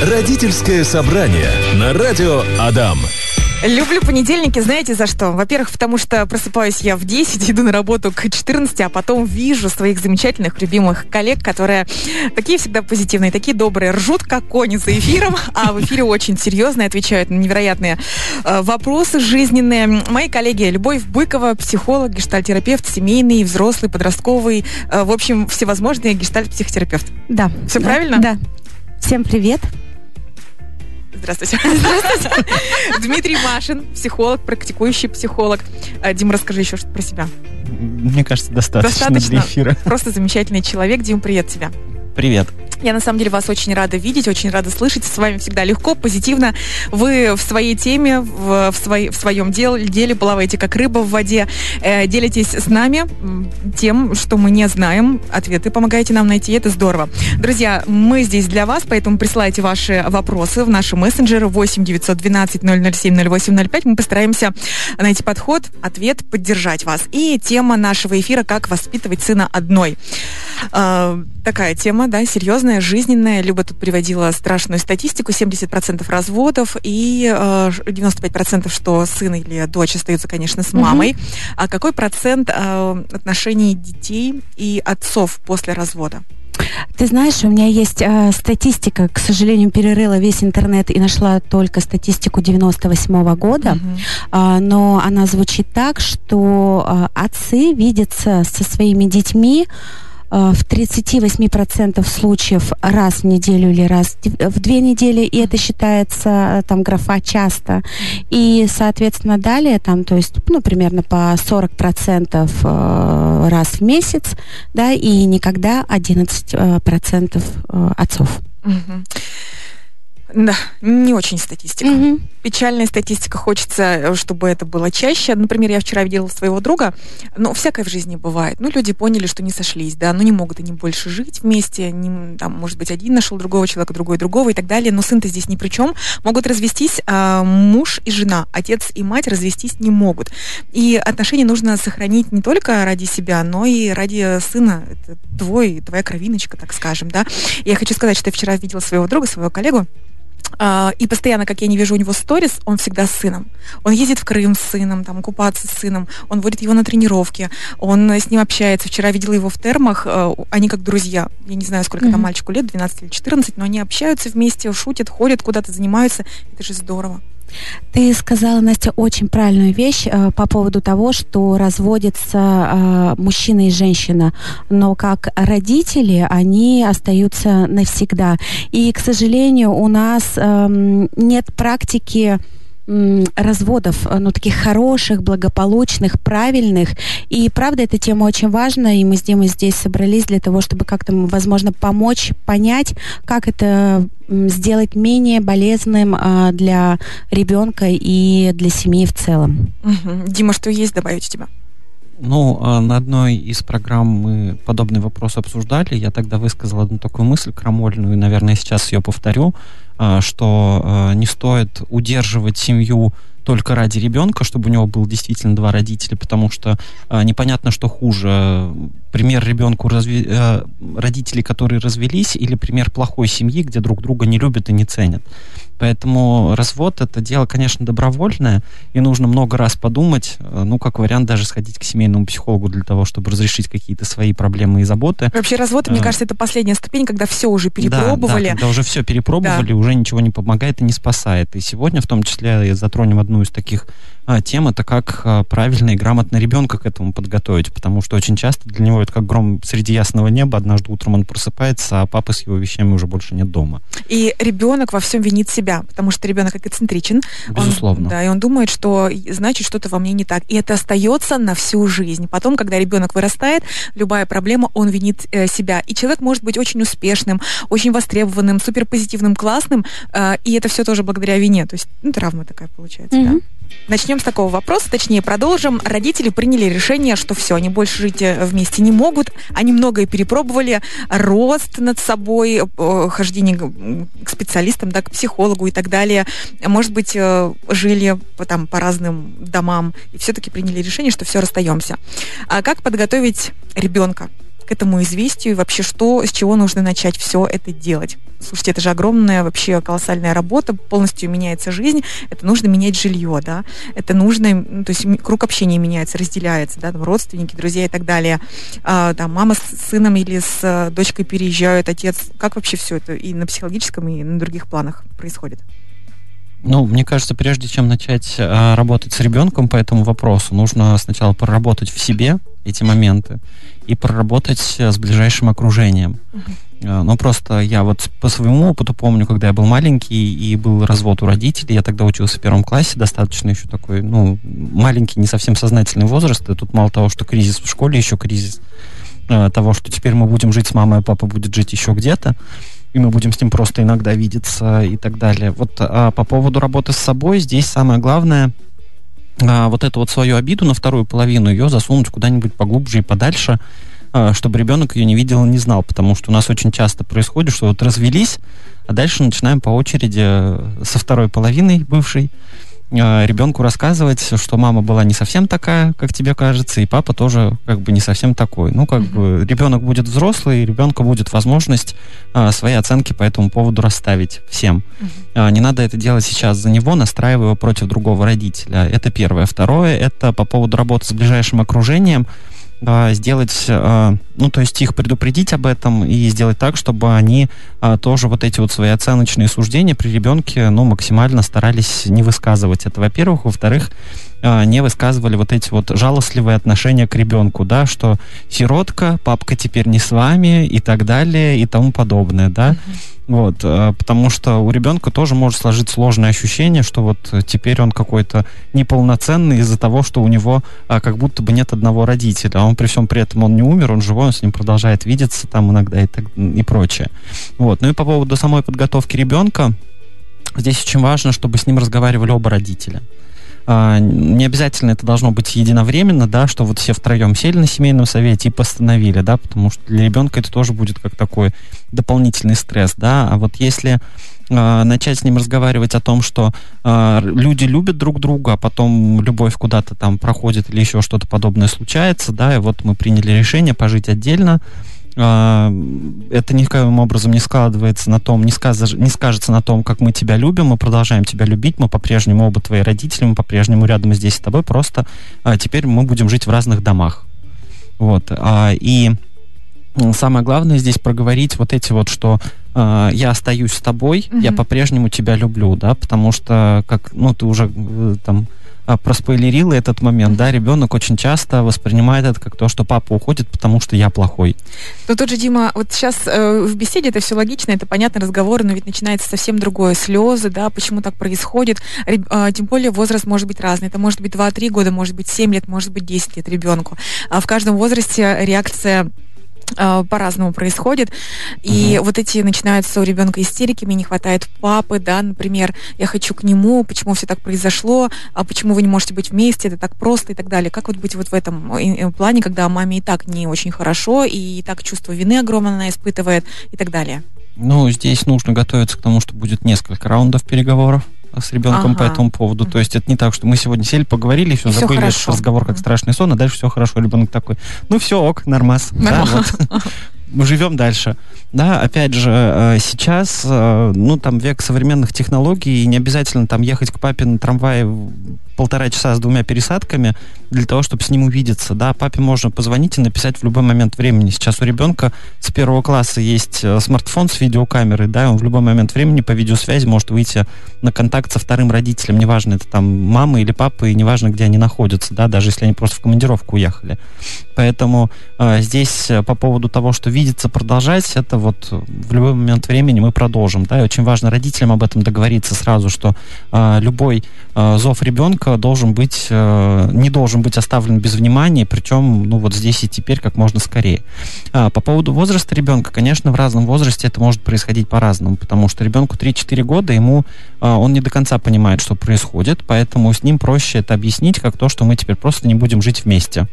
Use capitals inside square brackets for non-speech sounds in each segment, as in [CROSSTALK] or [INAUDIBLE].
Родительское собрание на радио Адам. Люблю понедельники, знаете за что? Во-первых, потому что просыпаюсь я в 10, [LAUGHS] иду на работу к 14, а потом вижу своих замечательных, любимых коллег, которые такие всегда позитивные, такие добрые, ржут как кони за эфиром, [LAUGHS] а в эфире очень серьезно отвечают на невероятные э, вопросы жизненные. Мои коллеги Любовь Быкова, психолог, гештальтерапевт, семейный, взрослый, подростковый, э, в общем, всевозможные гештальт-психотерапевт. Да. Все да, правильно? Да. Всем привет. Здравствуйте. Здравствуйте. Дмитрий Машин, психолог, практикующий психолог. А, Дим, расскажи еще что-то про себя. Мне кажется, достаточно, Достаточно. для эфира. Просто замечательный человек. Дим, привет тебе. Привет. Я на самом деле вас очень рада видеть, очень рада слышать. С вами всегда легко, позитивно. Вы в своей теме, в, в, своей, в своем дел, деле плаваете как рыба в воде. Э, делитесь с нами тем, что мы не знаем. Ответы помогаете нам найти. Это здорово. Друзья, мы здесь для вас, поэтому присылайте ваши вопросы в наши мессенджеры 8 912 007 0805. Мы постараемся найти подход, ответ, поддержать вас. И тема нашего эфира «Как воспитывать сына одной». Э, такая тема, да, серьезная, жизненная. Люба тут приводила страшную статистику. 70% разводов и э, 95% что сын или дочь остаются, конечно, с мамой. А какой процент э, отношений детей и отцов после развода? Ты знаешь, у меня есть э, статистика, к сожалению, перерыла весь интернет и нашла только статистику 98 года, Мгм. А, но она звучит так, что а, отцы видятся со своими детьми в 38% случаев раз в неделю или раз в две недели, и это считается а, там графа часто. И, соответственно, далее там, то есть, ну, примерно по 40% э, раз в месяц, да, и никогда 11% процентов э, отцов. Мгм. Да, не очень статистика. Мгм. Печальная статистика, хочется, э, чтобы это было чаще. Например, я вчера видела своего друга, ну, всякое в жизни бывает. Ну, люди поняли, что не сошлись, да, ну, не могут они больше жить вместе, не, там, может быть, один нашел другого человека, другой другого и так далее, но сын-то здесь ни при чем. Могут развестись а, муж и жена, отец и мать развестись не могут. И отношения нужно сохранить не только ради себя, но и ради сына. Это твой, твоя кровиночка, так скажем, да. И я хочу сказать, что я вчера видела своего друга, своего коллегу, и постоянно, как я не вижу у него сторис, он всегда с сыном. Он ездит в Крым с сыном, там, купаться с сыном, он водит его на тренировки, он с ним общается. Вчера видела его в термах, э, они как друзья. Я не знаю, сколько там Мгм. мальчику лет, 12 или 14, но они общаются вместе, шутят, ходят, куда-то занимаются. Это же здорово. Ты сказала, Настя, очень правильную вещь э, по поводу того, что разводятся э, мужчина и женщина, но как родители они остаются навсегда. И, к сожалению, у нас эм, нет практики разводов, э, ну, таких хороших, благополучных, правильных. И, правда, эта тема очень важна, и мы с Димой здесь собрались для того, чтобы как-то, возможно, помочь, понять, как это сделать менее болезненным а, для ребенка и для семьи в целом. Дима, что есть добавить у тебя? Ну, а, на одной из программ мы подобный вопрос обсуждали. Я тогда высказал одну такую мысль крамольную, и, наверное, сейчас ее повторю, а, что а, не стоит удерживать семью только ради ребенка, чтобы у него было действительно два родителя, потому что а, непонятно, что хуже. Пример ребенку разве- э, родителей, которые развелись, или пример плохой семьи, где друг друга не любят и не ценят. Поэтому развод это дело, конечно, добровольное, и нужно много раз подумать, э, ну, как вариант, даже сходить к семейному психологу для того, чтобы разрешить какие-то свои проблемы и заботы. Вообще развод, мне А. кажется, это последняя ступень, когда все уже Да, перепробовали. Да, когда уже все перепробовали, уже ничего не помогает и не спасает. И сегодня, в том числе, затронем одну из таких тем, это как а, правильно и грамотно ребенка к этому подготовить, потому что очень часто для него это как гром среди ясного неба. Однажды утром он просыпается, а папы с его вещами уже больше нет дома. И ребенок во всем винит себя, потому что ребенок эгоцентричен. Он- Безусловно. да, и он думает, что значит что-то во мне не так. И это остается на всю жизнь. Потом, когда ребенок вырастает, любая проблема, он винит э, себя. И человек может быть очень успешным, очень востребованным, суперпозитивным, классным, э, и это все тоже благодаря вине. То есть, ну, травма такая получается, да. Начнем с такого вопроса, точнее продолжим. Родители приняли решение, что все, они больше жить э, вместе не могут. Они многое перепробовали. Рост над собой, э, хождение к специалистам, да, к психологу и так далее. Может быть, э, жили там, по разным домам и все-таки приняли решение, что все, расстаемся. А как подготовить ребенка этому известию, и вообще что, с чего нужно начать все это делать. Слушайте, это же огромная вообще колоссальная работа, полностью меняется жизнь, это нужно менять жилье, да, это нужно, ну, то есть круг общения меняется, разделяется, да, там родственники, друзья и так далее. А, там мама с сыном или с э, дочкой переезжают, отец. Как вообще все это и на психологическом, и на других планах происходит? Ну, мне кажется, прежде чем начать а, работать с ребенком по этому вопросу, нужно сначала проработать в себе эти моменты и проработать с ближайшим окружением. Uh-huh. Ну, просто я вот по своему опыту помню, когда я был маленький и был развод у родителей, я тогда учился в первом классе, достаточно еще такой, ну, маленький, не совсем сознательный возраст, и тут мало того, что кризис в школе, еще кризис э, того, что теперь мы будем жить с мамой, а папа будет жить еще где-то и мы будем с ним просто иногда видеться и так далее. Вот а по поводу работы с собой, здесь самое главное а, вот эту вот свою обиду на вторую половину ее засунуть куда-нибудь поглубже и подальше, а, чтобы ребенок ее не видел и не знал, потому что у нас очень часто происходит, что вот развелись, а дальше начинаем по очереди э, со второй половиной бывшей ребенку рассказывать, что мама была не совсем такая, как тебе кажется, и папа тоже как бы не совсем такой. Ну, как бы ребенок будет взрослый, и ребенка будет возможность а, свои оценки по этому поводу расставить всем. А, не надо это делать сейчас за него, настраивая его против другого родителя. Это первое. Второе, это по поводу работы с ближайшим окружением сделать, а, ну, то есть их предупредить об этом и сделать так, чтобы они а, тоже вот эти вот свои оценочные суждения при ребенке, ну, максимально старались не высказывать это, во-первых. Во-вторых, а, не высказывали вот эти вот жалостливые отношения к ребенку, да, что сиротка, папка теперь не с вами и так далее и тому подобное, да. Mm-hmm. Вот, э, потому что у ребенка тоже может сложиться сложное ощущение, что вот теперь он какой-то неполноценный из-за того, что у него а, как будто бы нет одного родителя. А он при всем при этом он не умер, он живой, он с ним продолжает видеться там иногда и, так, и прочее. Вот. Ну и по поводу самой подготовки ребенка, здесь очень важно, чтобы с ним разговаривали оба родителя. Не обязательно это должно быть единовременно, да, что вот все втроем сели на семейном совете и постановили, да, потому что для ребенка это тоже будет как такой дополнительный стресс, да, а вот если э, начать с ним разговаривать о том, что э, люди любят друг друга, а потом любовь куда-то там проходит или еще что-то подобное случается, да, и вот мы приняли решение пожить отдельно, а, это никаким образом не складывается на том, не, сказ, не скажется на том, как мы тебя любим, мы продолжаем тебя любить, мы по-прежнему оба твои родители, мы по-прежнему рядом здесь с тобой, просто а, теперь мы будем жить в разных домах. Вот. А, и самое главное здесь проговорить вот эти вот, что э, я остаюсь с тобой, mm-hmm. я по-прежнему тебя люблю, да, потому что как, ну, ты уже э, там а, проспойлерила этот момент, да, ребенок очень часто воспринимает это как то, что папа уходит, потому что я плохой. Но тут же, Дима, вот сейчас э, в беседе это все логично, это понятный разговор, но ведь начинается совсем другое. Слезы, да, почему так происходит. Э, тем более возраст может быть разный. Это может быть 2-3 года, может быть 7 лет, может быть 10 лет ребенку. А в каждом возрасте реакция а, по-разному происходит. И угу. вот эти начинаются у ребенка истерики, мне не хватает папы, да, например, я хочу к нему, почему все так произошло, а почему вы не можете быть вместе, это так просто и так далее. Как вот быть вот в этом э, э, плане, когда маме и так не очень хорошо, и так чувство вины огромное она испытывает и так далее? Ну, здесь нужно готовиться к тому, что будет несколько раундов переговоров с ребенком ага. по этому поводу. То есть это не так, что мы сегодня сели, поговорили, все, и забыли все этот разговор как страшный сон, а дальше все хорошо. Ребенок такой, ну все, ок, нормас. нормас. [LAUGHS] Да, вот. мы живем дальше. Да, опять же, э, сейчас, э, ну, там век современных технологий, и не обязательно там ехать к папе на трамвае полтора часа с двумя пересадками для того, чтобы с ним увидеться. Да, папе можно позвонить и написать в любой момент времени. Сейчас у ребенка с первого класса есть э, смартфон с видеокамерой, да, он в любой момент времени по видеосвязи может выйти на контакт со вторым родителем, неважно, это там мама или папа, и неважно, где они находятся, да, даже если они просто в командировку уехали. Поэтому э, здесь э, по поводу того, что видеться, продолжать, это вот в любой момент времени мы продолжим, да, и очень важно родителям об этом договориться сразу, что э, любой э, зов ребенка должен быть, э, не должен быть оставлен без внимания, причем, ну, вот здесь и теперь как можно скорее. А, по поводу возраста ребенка, конечно, в разном возрасте это может происходить по-разному, потому что ребенку 3-4 года, ему, а, он не до конца понимает, что происходит, поэтому с ним проще это объяснить, как то, что мы теперь просто не будем жить вместе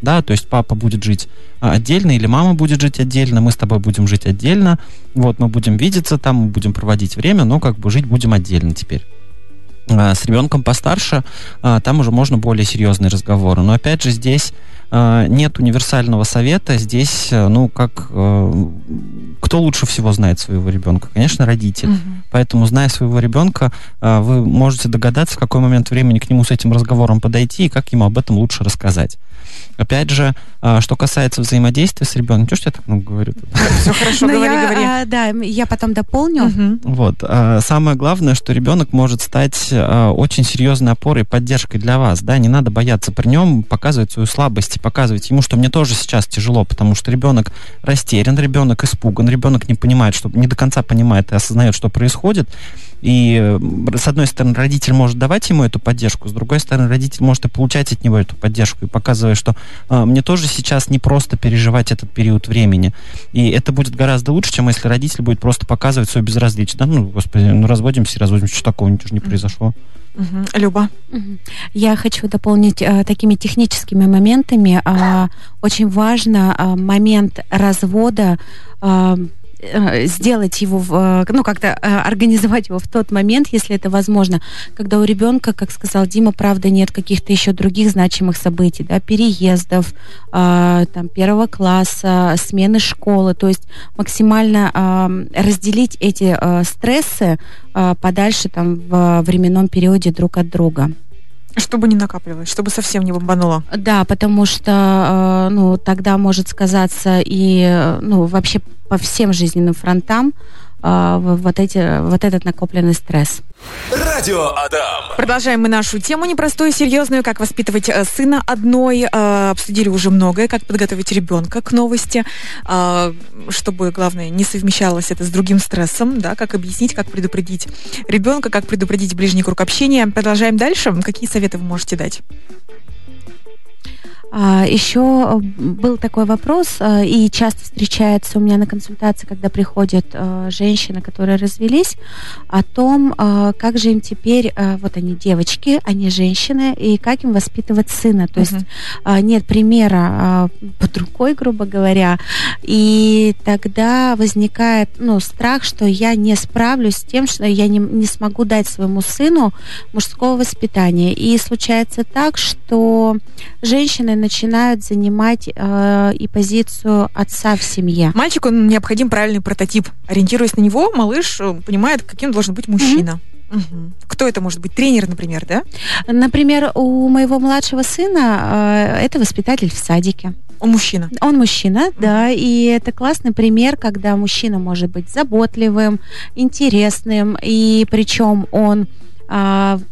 да, то есть папа будет жить а, отдельно или мама будет жить отдельно, мы с тобой будем жить отдельно, вот, мы будем видеться там, мы будем проводить время, но как бы жить будем отдельно теперь. А, с ребенком постарше а, там уже можно более серьезные разговоры. Но опять же здесь э, нет универсального совета. Здесь, э, ну, как э, кто лучше всего знает своего ребенка? Конечно, родитель. Угу. Поэтому, зная своего ребенка, э, вы можете догадаться, в какой момент времени к нему с этим разговором подойти и как ему об этом лучше рассказать. Опять же, э, что касается взаимодействия с ребенком, что я так много говорю? Все хорошо, Ну, говори, говори. а, Да, я потом дополню. Вот. а, Самое главное, что ребенок может стать а, очень серьезной опорой и поддержкой для вас. Да, не надо бояться при нем показывать свою слабость и показывать ему, что мне тоже сейчас тяжело, потому что ребенок растерян, ребенок испуган, ребенок не понимает, что не до конца понимает и осознает, что происходит. И э, с одной стороны, родитель может давать ему эту поддержку, с другой стороны, родитель может и получать от него эту поддержку и показывая, что а, мне тоже сейчас не просто переживать этот период времени. И это будет гораздо лучше, чем если родитель будет просто показывать свое безразличие. Да, ну, господи, ну разводимся, и разводимся, что такого, ничего же не произошло. Люба. Я хочу дополнить э, такими техническими моментами. А, очень важно а, момент развода а, э, сделать его, в, э, ну, как-то э, организовать его в тот момент, если это возможно, когда у ребенка, как сказал Дима, правда, нет каких-то еще других значимых событий, да, переездов, а, там, первого класса, смены школы, то есть максимально а, разделить эти а, стрессы а, подальше там в временном периоде друг от друга. Чтобы не накапливалось, чтобы совсем не бомбануло. Да, потому что, э, ну, тогда может сказаться и, э, ну, вообще по всем жизненным фронтам э, в- вот, эти, вот этот накопленный стресс. Радио Адам. Продолжаем мы нашу тему непростую, серьезную, как воспитывать э, сына одной. Э, Обсудили уже многое, как подготовить ребенка к новости, э, чтобы, главное, не совмещалось это с другим стрессом, да, как объяснить, как предупредить ребенка, как предупредить ближний круг общения. Продолжаем дальше. Какие советы вы можете дать? А, еще э, был такой вопрос, э, и часто встречается у меня на консультации, когда приходят э, женщины, которые развелись, о том, как же им теперь, вот они девочки, они женщины, и как им воспитывать сына. То есть Мгм. а, нет примера под рукой, грубо говоря, и тогда возникает ну, страх, что я не справлюсь с тем, что я не, не смогу дать своему сыну мужского воспитания. И случается так, что женщины начинают занимать э, и позицию отца в семье. Мальчику необходим правильный прототип. Ориентируясь на него, малыш э, понимает, каким должен быть мужчина. Мгм. Кто это может быть? Тренер, например, да? Например, у моего младшего сына э, это воспитатель в садике. Он мужчина. Он мужчина, да, и это классный пример, когда мужчина может быть заботливым, интересным, и причем он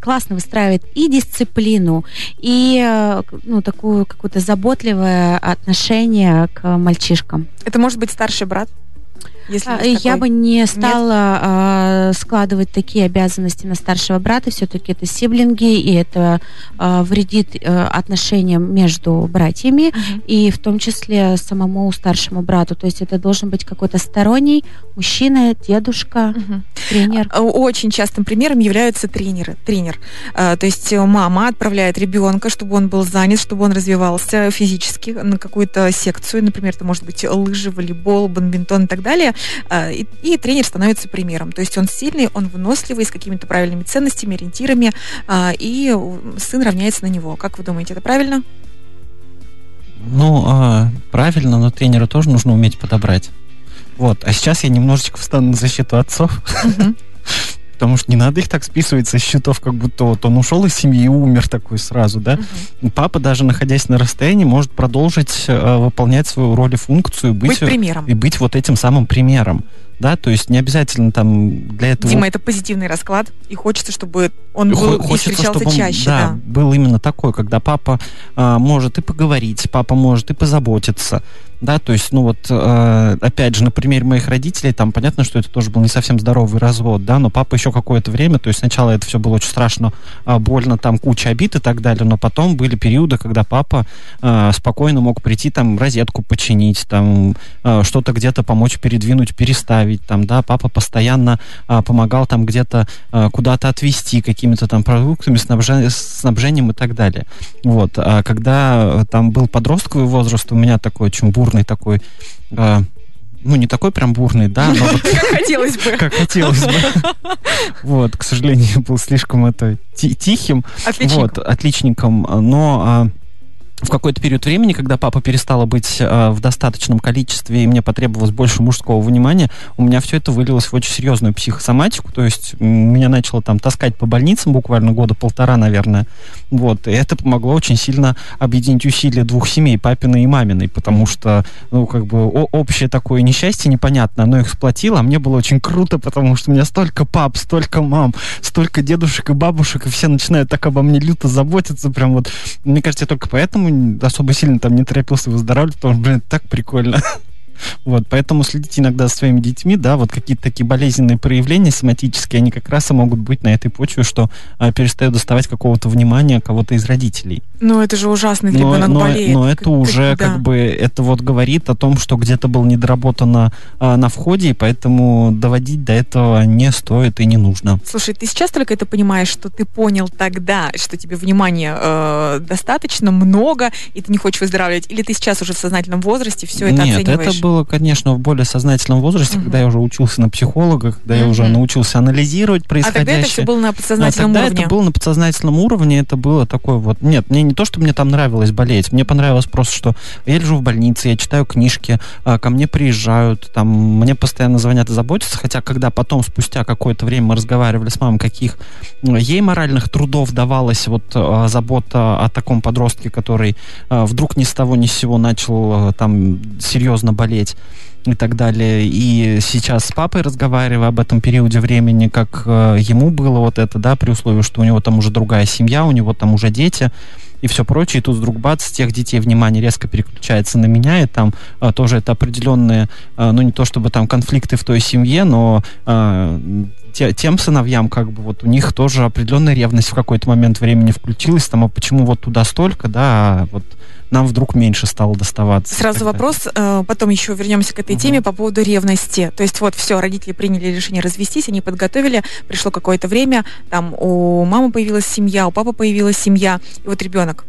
классно выстраивает и дисциплину, и э, ну, такую какое-то заботливое отношение к мальчишкам. Это может быть старший брат? Если А, есть Я такой. бы не стала а, складывать такие обязанности на старшего брата. Все-таки это сиблинги, и это а, вредит а, отношениям между братьями, Мгм. и в том числе самому старшему брату. То есть это должен быть какой-то сторонний мужчина, дедушка, Мгм. тренер. А, Очень частым примером являются тренеры. Тренер. То есть э, мама отправляет ребенка, чтобы он был занят, чтобы он развивался физически на какую-то секцию. Например, это может быть лыжи, волейбол, бадминтон и так далее. А, И, и тренер становится примером. То есть он сильный, он выносливый, с какими-то правильными ценностями, ориентирами, а, и э, сын равняется на него. Как вы думаете, это правильно? Ну, а, правильно, но тренера тоже нужно уметь подобрать. Вот, а сейчас я немножечко встану на защиту отцов, Мгм. Потому что не надо их так списывать со счетов, как будто вот он ушел из семьи и умер такой сразу, да? Мгм. Папа, даже находясь на расстоянии, может продолжить э, выполнять свою роль и функцию, быть, Быть примером. и быть вот этим самым примером. Да, то есть не обязательно там для этого... Дима, это позитивный расклад, и хочется, чтобы он был и встречался чтобы он, чаще. да, да. был именно такой, когда папа а, может и поговорить, папа может и позаботиться, да, то есть, ну вот, э, опять же, на примере моих родителей, там понятно, что это тоже был не совсем здоровый развод, да, но папа еще какое-то время, то есть сначала это все было очень страшно, а, больно, там куча обид и так далее, но потом были периоды, когда папа а, спокойно мог прийти, там, розетку починить, там, а, что-то где-то помочь передвинуть, переставить, там, да, папа постоянно а, помогал там где-то а, куда-то отвезти какими-то там продуктами, снабжа- снабжением и так далее. Вот. А когда там был подростковый возраст, у меня такой очень бурный такой, а, ну, не такой прям бурный, да, но вот Как хотелось бы. как хотелось бы. Вот, к сожалению, был слишком это ти- тихим. Отличником. Вот, отличником. Но а, в какой-то период времени, когда папа перестала быть э, в достаточном количестве и мне потребовалось больше мужского внимания, у меня все это вылилось в очень серьезную психосоматику, то есть меня начало там таскать по больницам буквально года полтора, наверное, вот, и это помогло очень сильно объединить усилия двух семей, папиной и маминой, потому что, ну, как бы общее такое несчастье непонятно, оно их сплотило, а мне было очень круто, потому что у меня столько пап, столько мам, столько дедушек и бабушек, и все начинают так обо мне люто заботиться, прям вот, мне кажется, только поэтому особо сильно там не торопился выздоравливать, потому что, блин, так прикольно. [LAUGHS] Вот, поэтому следите иногда за своими детьми, да, вот какие-то такие болезненные проявления соматические, они как раз и могут быть на этой почве, что а, перестают доставать какого-то внимания кого-то из родителей. Ну, это же ужасно, но, ребенок но, болеет. Но это как, уже да. как бы, это вот говорит о том, что где-то было недоработано а, на входе, и поэтому доводить до этого не стоит и не нужно. Слушай, ты сейчас только это понимаешь, что ты понял тогда, что тебе внимания э, достаточно много, и ты не хочешь выздоравливать, или ты сейчас уже в сознательном возрасте все это Нет, оцениваешь? это было, конечно, в более сознательном возрасте, угу. когда я уже учился на психолога, когда угу. я уже научился анализировать происходящее. А тогда это все было на подсознательном а тогда уровне? это было на подсознательном уровне, это было такое вот... Нет, мне не то, что мне там нравилось болеть, мне понравилось просто, что я лежу в больнице, я читаю книжки, а, ко мне приезжают, там, мне постоянно звонят и заботятся, хотя когда потом, спустя какое-то время мы разговаривали с мамой, каких ей моральных трудов давалась вот а, забота о таком подростке, который а, вдруг ни с того ни с сего начал там серьезно болеть и так далее. И сейчас с папой разговариваю об этом периоде времени, как э, ему было вот это, да, при условии, что у него там уже другая семья, у него там уже дети и все прочее. И тут вдруг бац, с тех детей внимание резко переключается на меня, и там а, тоже это определенные, а, ну не то чтобы там конфликты в той семье, но а, те, тем сыновьям, как бы вот у них тоже определенная ревность в какой-то момент времени включилась, там, а почему вот туда столько, да, а вот нам вдруг меньше стало доставаться. Сразу вопрос, э, потом еще вернемся к этой угу. теме по поводу ревности. То есть вот все, родители приняли решение развестись, они подготовили, пришло какое-то время, там у мамы появилась семья, у папы появилась семья, и вот ребенок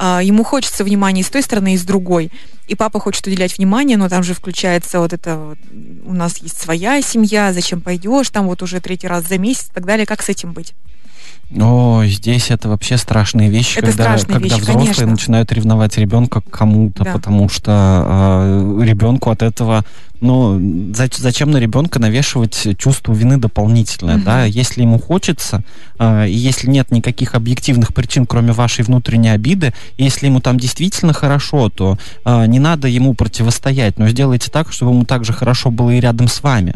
ему хочется внимания и с той стороны, и с другой. И папа хочет уделять внимание, но там же включается вот это, у нас есть своя семья, зачем пойдешь, там вот уже третий раз за месяц и так далее. Как с этим быть? О, здесь это вообще страшные вещи, это когда, страшные когда вещи, взрослые конечно. начинают ревновать ребенка к кому-то, да. потому что э, ребенку от этого, ну, зачем на ребенка навешивать чувство вины дополнительное, угу. да? Если ему хочется, э, и если нет никаких объективных причин, кроме вашей внутренней обиды, если ему там действительно хорошо, то э, не надо ему противостоять, но сделайте так, чтобы ему также хорошо было и рядом с вами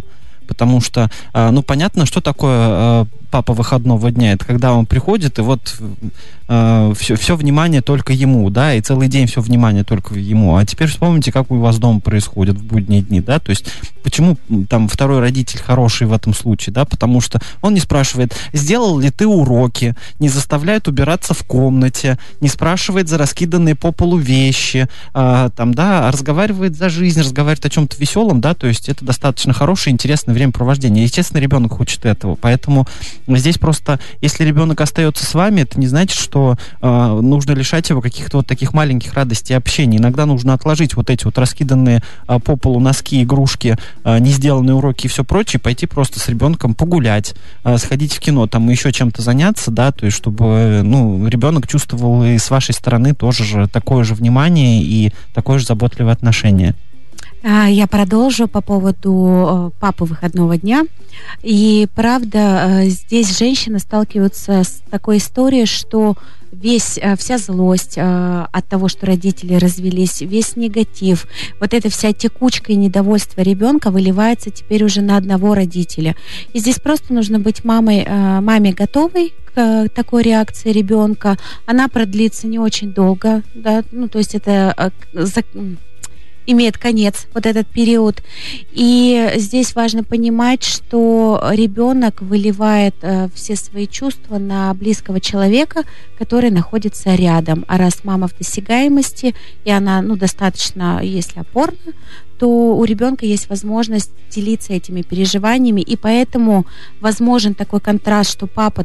потому что, ну, понятно, что такое папа выходного дня, это когда он приходит, и вот э, все, все внимание только ему, да, и целый день все внимание только ему. А теперь вспомните, как у вас дома происходит в будние дни, да, то есть почему там второй родитель хороший в этом случае, да, потому что он не спрашивает, сделал ли ты уроки, не заставляет убираться в комнате, не спрашивает за раскиданные по полу вещи, э, там, да, а разговаривает за жизнь, разговаривает о чем-то веселом, да, то есть это достаточно хорошее, интересное времяпровождение. Естественно, ребенок хочет этого, поэтому Здесь просто, если ребенок остается с вами, это не значит, что э, нужно лишать его каких-то вот таких маленьких радостей общения. Иногда нужно отложить вот эти вот раскиданные э, по полу носки, игрушки, э, не сделанные уроки и все прочее, пойти просто с ребенком погулять, э, сходить в кино, там еще чем-то заняться, да, то есть чтобы, ну, ребенок чувствовал и с вашей стороны тоже же такое же внимание и такое же заботливое отношение. А, я продолжу по поводу э, папы выходного дня. И правда, э, здесь женщины сталкиваются с такой историей, что весь, э, вся злость от того, что родители развелись, весь негатив, вот эта вся текучка и недовольство ребенка выливается теперь уже на одного родителя. И здесь просто нужно быть мамой, маме готовой к такой реакции ребенка. Она продлится не очень долго, да, ну то есть это имеет конец, вот этот период. И здесь важно понимать, что ребенок выливает э, все свои чувства на близкого человека, который находится рядом. А раз мама в досягаемости, и она ну, достаточно, если опорна, то у ребенка есть возможность делиться этими переживаниями, и поэтому возможен такой контраст, что папа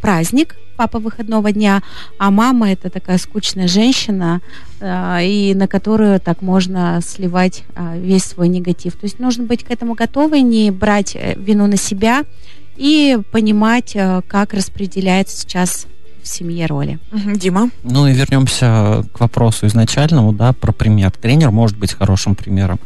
праздник, папа выходного дня, а мама это такая скучная женщина, э, и на которую так можно сливать э, весь свой негатив. То есть нужно быть к этому готовы, не брать э, вину на себя и понимать, как распределяется сейчас в семье роли. Дима? Ну и вернемся к вопросу изначальному, да, про пример. Тренер может быть хорошим примером,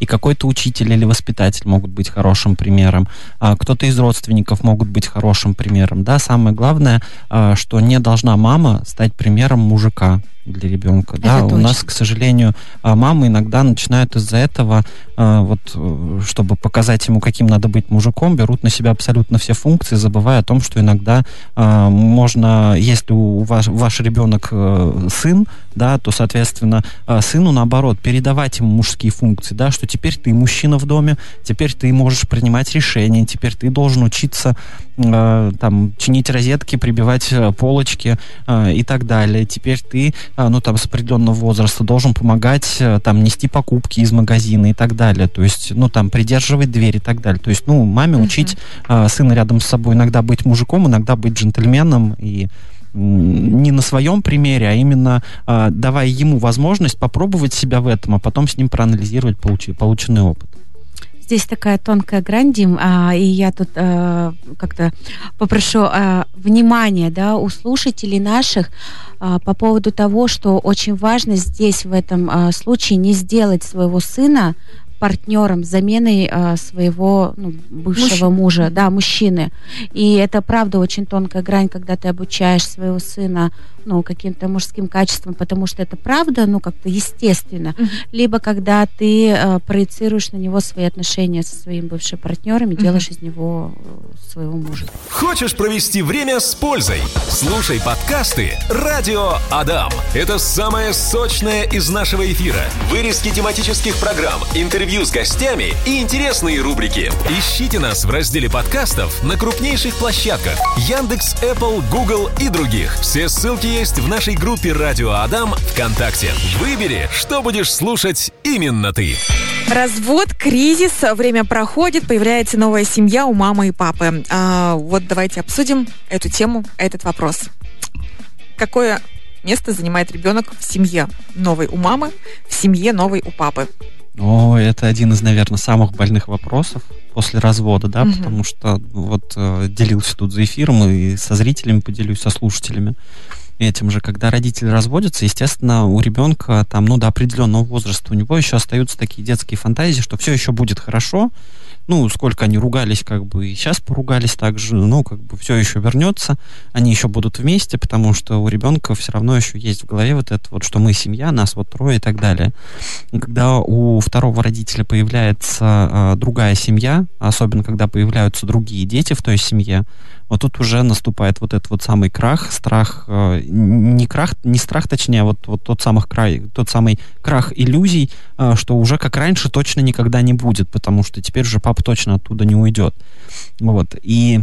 и какой-то учитель или воспитатель могут быть хорошим примером, а кто-то из родственников могут быть хорошим примером, да. Самое главное, а, что не должна мама стать примером мужика, для ребенка. Это да, точно. у нас, к сожалению, а, мамы иногда начинают из-за этого, а, вот, э, чтобы показать ему, каким надо быть мужиком, берут на себя абсолютно все функции, забывая о том, что иногда а, можно, если у ваш, ваш ребенок э, сын, да, то, соответственно, сыну, наоборот, передавать ему мужские функции, да, что теперь ты мужчина в доме, теперь ты можешь принимать решения, теперь ты должен учиться там, чинить розетки, прибивать э, полочки и так далее. Теперь ты ну, там, с определенного возраста должен помогать, э, там, нести покупки из магазина и так далее. То есть, ну, там, придерживать дверь и так далее. То есть, ну, маме uh-huh. учить сына рядом с собой иногда быть мужиком, иногда быть джентльменом и не на своем примере, а именно а, давая ему возможность попробовать себя в этом, а потом с ним проанализировать получи, полученный опыт здесь такая тонкая грань, Дим, а, и я тут а, как-то попрошу а, внимания да, у слушателей наших а, по поводу того, что очень важно здесь в этом а, случае не сделать своего сына партнером, заменой э, своего ну, бывшего Мужчина. мужа, да, мужчины. И это правда очень тонкая грань, когда ты обучаешь своего сына ну, каким-то мужским качествам, потому что это правда, ну, как-то естественно. Uh-huh. Либо когда ты э, проецируешь на него свои отношения со своим бывшим партнером и uh-huh. делаешь из него э, своего мужа. Хочешь провести время с пользой? Слушай подкасты «Радио Адам». Это самое сочное из нашего эфира. Вырезки тематических программ, интервью интервью с гостями и интересные рубрики. Ищите нас в разделе подкастов на крупнейших площадках Яндекс, Apple, Google и других. Все ссылки есть в нашей группе «Радио Адам» ВКонтакте. Выбери, что будешь слушать именно ты. Развод, кризис, время проходит, появляется новая семья у мамы и папы. А, вот давайте обсудим эту тему, этот вопрос. Какое место занимает ребенок в семье новой у мамы, в семье новой у папы? О, это один из, наверное, самых больных вопросов после развода, да, угу. потому что вот э, делился тут за эфиром и со зрителями поделюсь, со слушателями этим же, когда родители разводятся, естественно, у ребенка там, ну, до определенного возраста у него еще остаются такие детские фантазии, что все еще будет хорошо, ну, сколько они ругались, как бы, и сейчас поругались также, ну, как бы, все еще вернется, они еще будут вместе, потому что у ребенка все равно еще есть в голове вот это вот, что мы семья, нас вот трое и так далее. И когда у второго родителя появляется э, другая семья, особенно когда появляются другие дети в той семье, вот тут уже наступает вот этот вот самый крах, страх, э, не крах, не страх, точнее, а вот, вот тот, самых край, тот самый крах иллюзий, э, что уже как раньше точно никогда не будет, потому что теперь уже папа точно оттуда не уйдет. Вот. И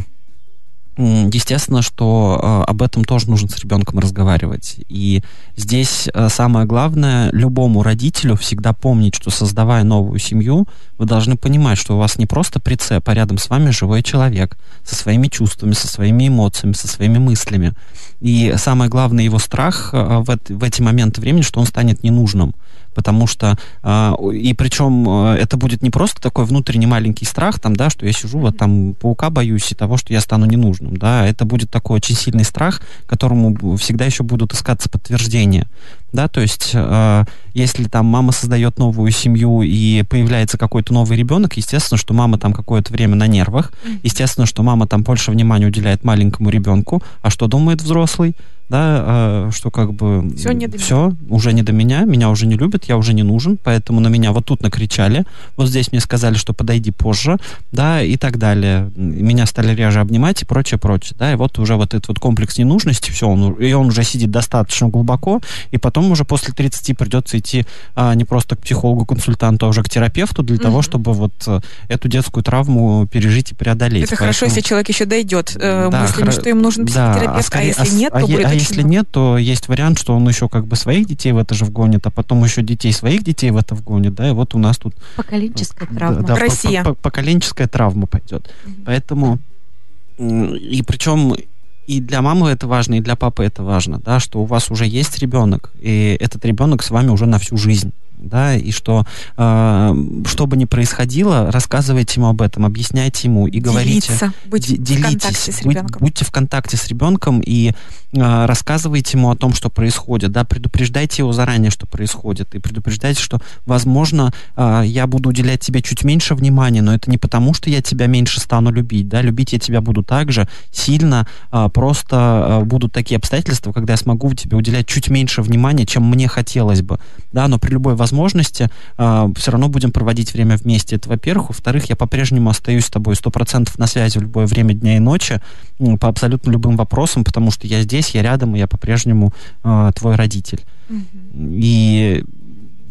естественно, что э, об этом тоже нужно с ребенком разговаривать. И здесь э, самое главное, любому родителю всегда помнить, что создавая новую семью, вы должны понимать, что у вас не просто прицеп, а рядом с вами живой человек со своими чувствами, со своими эмоциями, со своими мыслями. И самое главное, его страх э, в, в эти моменты времени, что он станет ненужным потому что э, и причем э, это будет не просто такой внутренний маленький страх, там, да, что я сижу вот там паука боюсь и того, что я стану ненужным, да, это будет такой очень сильный страх, которому всегда еще будут искаться подтверждения, да, то есть э, если там мама создает новую семью и появляется какой-то новый ребенок, естественно, что мама там какое-то время на нервах, естественно, что мама там больше внимания уделяет маленькому ребенку, а что думает взрослый? да, э, что как бы все, не до все уже не до меня, меня уже не любят, я уже не нужен, поэтому на меня вот тут накричали, вот здесь мне сказали, что подойди позже, да, и так далее. Меня стали реже обнимать и прочее, прочее, да, и вот уже вот этот вот комплекс ненужности, все, он, и он уже сидит достаточно глубоко, и потом уже после 30 придется идти а, не просто к психологу-консультанту, а уже к терапевту для угу. того, чтобы вот э, эту детскую травму пережить и преодолеть. Это Поэтому... хорошо, если человек еще дойдет э, да, мыслями, хра... что им нужен психотерапевт, да, а, скорее, а если нет, то а, будет а если нет, то есть вариант, что он еще как бы своих детей в это же вгонит, а потом еще детей своих детей в это вгонит, да, и вот у нас тут... Поколенческая травма. Да, Россия. По, по, поколенческая травма пойдет. Mm-hmm. Поэтому, и причем и для мамы это важно, и для папы это важно, да, что у вас уже есть ребенок, и этот ребенок с вами уже на всю жизнь да, и что, э, что бы ни происходило, рассказывайте ему об этом, объясняйте ему и говорите. Делиться, быть делитесь, в контакте с ребенком. Будь, будьте в контакте с ребенком и э, рассказывайте ему о том, что происходит, да, предупреждайте его заранее, что происходит, и предупреждайте, что, возможно, э, я буду уделять тебе чуть меньше внимания, но это не потому, что я тебя меньше стану любить, да, любить я тебя буду так же сильно, э, просто э, будут такие обстоятельства, когда я смогу тебе уделять чуть меньше внимания, чем мне хотелось бы, да, но при любой возможности э, все равно будем проводить время вместе, это во-первых, во-вторых, я по-прежнему остаюсь с тобой сто процентов на связи в любое время дня и ночи по абсолютно любым вопросам, потому что я здесь, я рядом, и я по-прежнему э, твой родитель. Мгм. И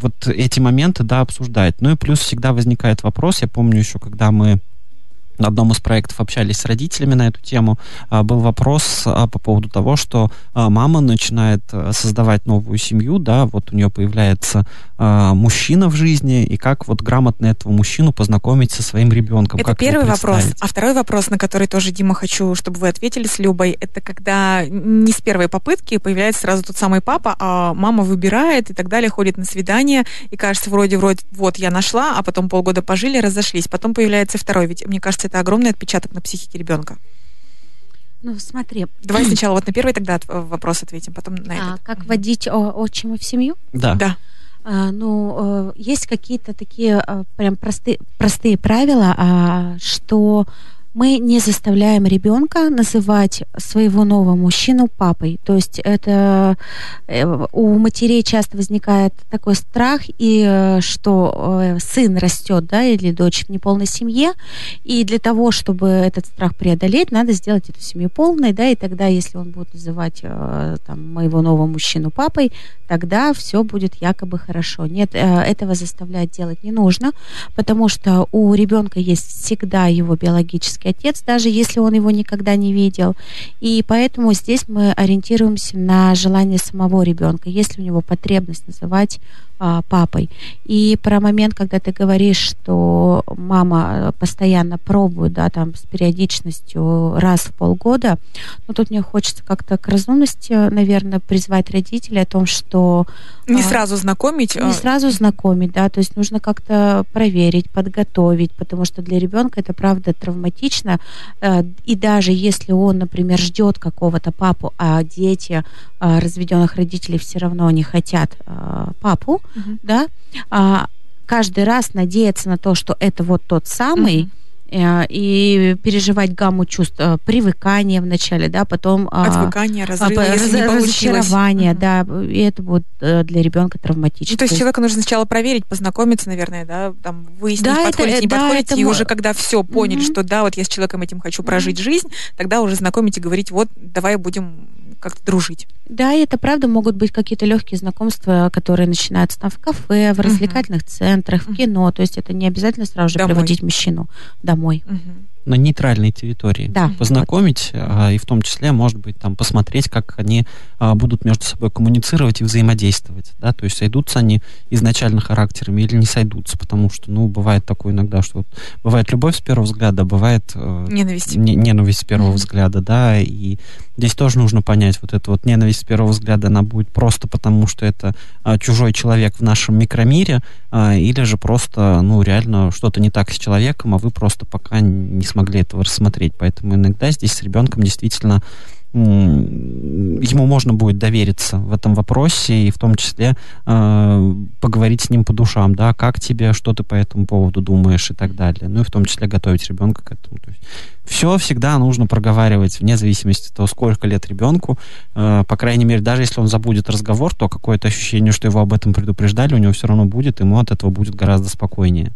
вот эти моменты, да, обсуждать. Ну и плюс всегда возникает вопрос, я помню еще, когда мы на одном из проектов общались с родителями на эту тему, а, был вопрос а, по поводу того, что а, мама начинает а, создавать новую семью, да, вот у нее появляется мужчина в жизни, и как вот грамотно этого мужчину познакомить со своим ребенком. Это первый вопрос. А второй вопрос, на который тоже, Дима, хочу, чтобы вы ответили с Любой, это когда не с первой попытки появляется сразу тот самый папа, а мама выбирает и так далее, ходит на свидание, и кажется, вроде, вроде, вот, я нашла, а потом полгода пожили, разошлись. Потом появляется второй. Ведь, мне кажется, это огромный отпечаток на психике ребенка. Ну, смотри, Давай [CLEARS THROAT] сначала вот на первый тогда вопрос ответим, потом на а, этот. как водить о- отчима в семью? Да. Да. А, ну, э, есть какие-то такие а, прям простые, простые правила, а, что мы не заставляем ребенка называть своего нового мужчину папой. То есть это э, у матерей часто возникает такой страх, и э, что э, сын растет, да, или дочь в неполной семье, и для того, чтобы этот страх преодолеть, надо сделать эту семью полной, да, и тогда, если он будет называть там, моего нового мужчину папой, тогда все будет якобы хорошо. Нет, этого заставлять делать не нужно, потому что у ребенка есть всегда его биологический отец, даже если он его никогда не видел. И поэтому здесь мы ориентируемся на желание самого ребенка, если у него потребность называть а, папой. И про момент, когда ты говоришь, что мама э, постоянно пробует, да, там с периодичностью раз в полгода, но тут мне хочется как-то к разумности, наверное, призвать родителей о том, что Не а, сразу знакомить. не а, сразу знакомить, да, то есть нужно как-то проверить, подготовить, потому что для ребенка это правда травматично. Э, И даже если он, например, ждет какого-то папу, а дети а, разведенных родителей все равно не хотят а, папу, Мгм. да, а, каждый раз надеяться на то, что это вот тот самый, Мгм. Э, и переживать гамму чувств э, привыкания вначале, да, потом а, Отвыкание, а, не раз- разочарование, Мгм. да, и это будет э, для ребенка травматично. Ну, то есть человеку нужно сначала проверить, познакомиться, наверное, да, там выяснить, Да, это- подходите, не да, подходите, это и уже когда все поняли, Мгм. что да, вот я с человеком этим хочу прожить жизнь, тогда уже знакомить и говорить, вот, давай будем как-то дружить. Да, и это правда могут быть какие-то легкие знакомства, которые начинаются там в кафе, в развлекательных центрах, в кино. То есть это не обязательно сразу же Домой. приводить мужчину домой. Мгм. На нейтральной территории Да. познакомить, а, и в том числе, может быть, там посмотреть, как они а, будут между собой коммуницировать и взаимодействовать, да, то есть сойдутся они изначально характерами или не сойдутся, потому что, ну, бывает такое иногда, что вот бывает любовь с первого взгляда, бывает э, Ненависть. не- ненависть с первого Мгм. взгляда, да, и здесь тоже нужно понять, вот эта вот ненависть с первого взгляда, она будет просто потому, что это а, чужой человек в нашем микромире, а, или же просто, ну, реально что-то не так с человеком, а вы просто пока не смогли этого рассмотреть. Поэтому иногда здесь с ребенком действительно ему можно будет довериться в этом вопросе и в том числе э, поговорить с ним по душам, да, как тебе, что ты по этому поводу думаешь и так далее. Ну и в том числе готовить ребенка к этому. То есть все всегда нужно проговаривать вне зависимости от того, сколько лет ребенку. Э, по крайней мере, даже если он забудет разговор, то какое-то ощущение, что его об этом предупреждали, у него все равно будет, ему от этого будет гораздо спокойнее.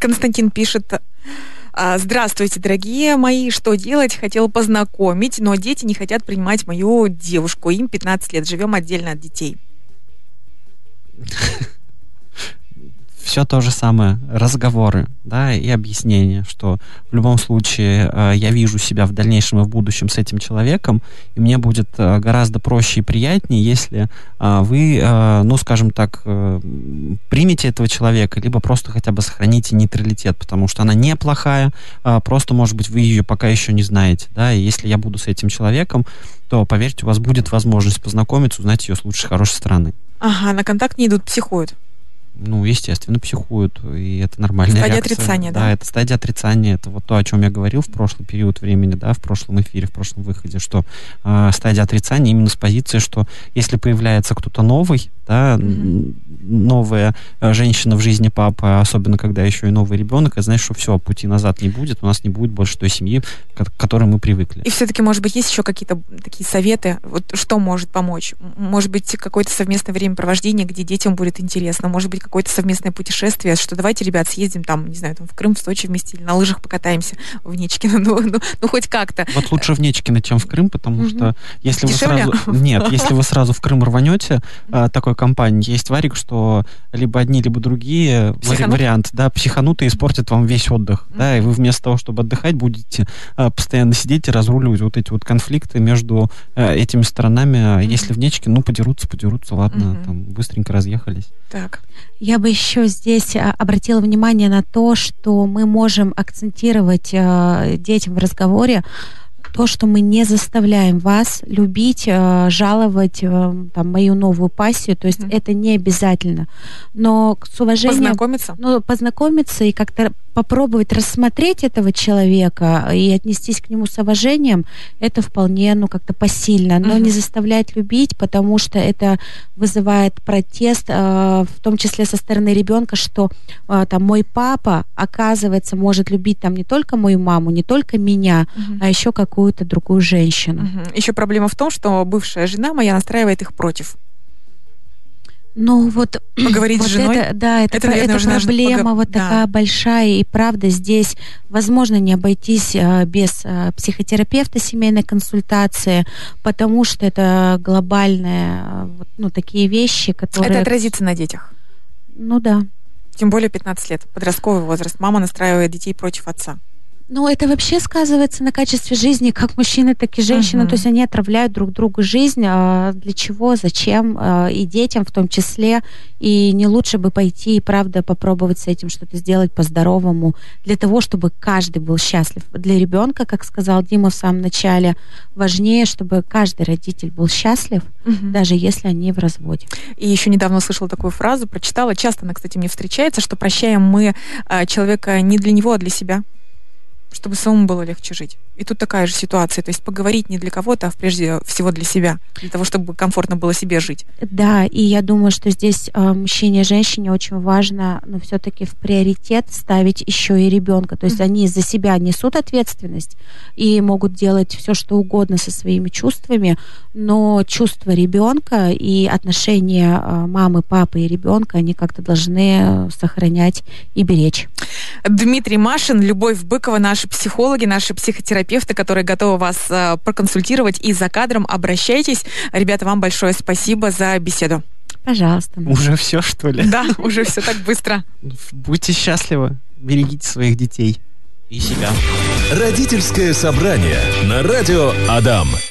Константин пишет, здравствуйте, дорогие мои, что делать? Хотел познакомить, но дети не хотят принимать мою девушку, им 15 лет, живем отдельно от детей. [LAUGHS] все то же самое, разговоры, да, и объяснение, что в любом случае э, я вижу себя в дальнейшем и в будущем с этим человеком, и мне будет э, гораздо проще и приятнее, если э, вы, э, ну, скажем так, э, примете этого человека, либо просто хотя бы сохраните нейтралитет, потому что она неплохая, э, просто, может быть, вы ее пока еще не знаете, да, и если я буду с этим человеком, то, поверьте, у вас будет возможность познакомиться, узнать ее с лучшей, хорошей стороны. Ага, на контакт не идут, психуют. Ну, естественно, психуют, и это нормальная стадия реакция. отрицания, да? Да, это стадия отрицания, это вот то, о чем я говорил в прошлый период времени, да, в прошлом эфире, в прошлом выходе, что э, стадия отрицания именно с позиции, что если появляется кто-то новый, да, mm-hmm. новая э, женщина в жизни папы, особенно когда еще и новый ребенок, и знаешь, что все, пути назад не будет, у нас не будет больше той семьи, к которой мы привыкли. И все-таки, может быть, есть еще какие-то такие советы, вот что может помочь? Может быть, какое-то совместное времяпровождение, где детям будет интересно, может быть, какое-то совместное путешествие, что давайте, ребят, съездим там, не знаю, там в Крым, в Сочи вместе, или на лыжах покатаемся в Нечкино, [LAUGHS] ну, ну, ну хоть как-то. Вот лучше в Нечкино, чем в Крым, потому что если Дешевле? вы сразу... [LAUGHS] Нет, если вы сразу в Крым рванете, а, такой компании, есть варик, что либо одни, либо другие Психанут? вариант, да, психанут и испортят вам весь отдых, да, и вы вместо того, чтобы отдыхать, будете а, постоянно сидеть и разруливать вот эти вот конфликты между а, этими сторонами. А если в Нечке, ну, подерутся, подерутся, ладно, там быстренько разъехались. Так. Я бы еще здесь а, обратила внимание на то, что мы можем акцентировать э, детям в разговоре то, что мы не заставляем вас любить, э, жаловать там, мою новую пассию, то есть mm-hmm. это не обязательно. Но с уважением... Познакомиться? Ну, познакомиться и как-то попробовать рассмотреть этого человека и отнестись к нему с уважением, это вполне, ну, как-то посильно. Но mm-hmm. не заставлять любить, потому что это вызывает протест, э, в том числе со стороны ребенка, что э, там мой папа, оказывается, может любить там не только мою маму, не только меня, mm-hmm. а еще какую-то другую женщину. Mm-hmm. Еще проблема в том, что бывшая жена моя настраивает их против. Ну вот [CLEARS THROAT] поговорить вот с женой. Это, да, это, это, наверное, это проблема пог... вот да. такая большая и правда здесь возможно не обойтись а, без а, психотерапевта семейной консультации, потому что это глобальные а, вот, ну такие вещи, которые. Это отразится на детях. Ну да. Тем более 15 лет, подростковый возраст. Мама настраивает детей против отца. Ну, это вообще сказывается на качестве жизни как мужчины, так и женщины. Uh-huh. То есть они отравляют друг другу жизнь. А для чего, зачем? А, и детям в том числе. И не лучше бы пойти и, правда, попробовать с этим что-то сделать по-здоровому, для того, чтобы каждый был счастлив. Для ребенка, как сказал Дима в самом начале, важнее, чтобы каждый родитель был счастлив, uh-huh. даже если они в разводе. И еще недавно услышала такую фразу, прочитала, часто она, кстати, мне встречается, что прощаем мы а, человека не для него, а для себя чтобы самому было легче жить. И тут такая же ситуация, то есть поговорить не для кого-то, а прежде всего для себя, для того, чтобы комфортно было себе жить. Да, и я думаю, что здесь э, мужчине и женщине очень важно, но все-таки в приоритет ставить еще и ребенка. То есть mm-hmm. они за себя несут ответственность и могут делать все, что угодно со своими чувствами, но чувства ребенка и отношения э, мамы, папы и ребенка, они как-то должны сохранять и беречь. Дмитрий Машин, Любовь Быкова, наш наши психологи, наши психотерапевты, которые готовы вас э, проконсультировать и за кадром. Обращайтесь. Ребята, вам большое спасибо за беседу. Пожалуйста. Уже все, что ли? Да, уже все так быстро. Будьте счастливы, берегите своих детей и себя. Родительское собрание на радио Адам.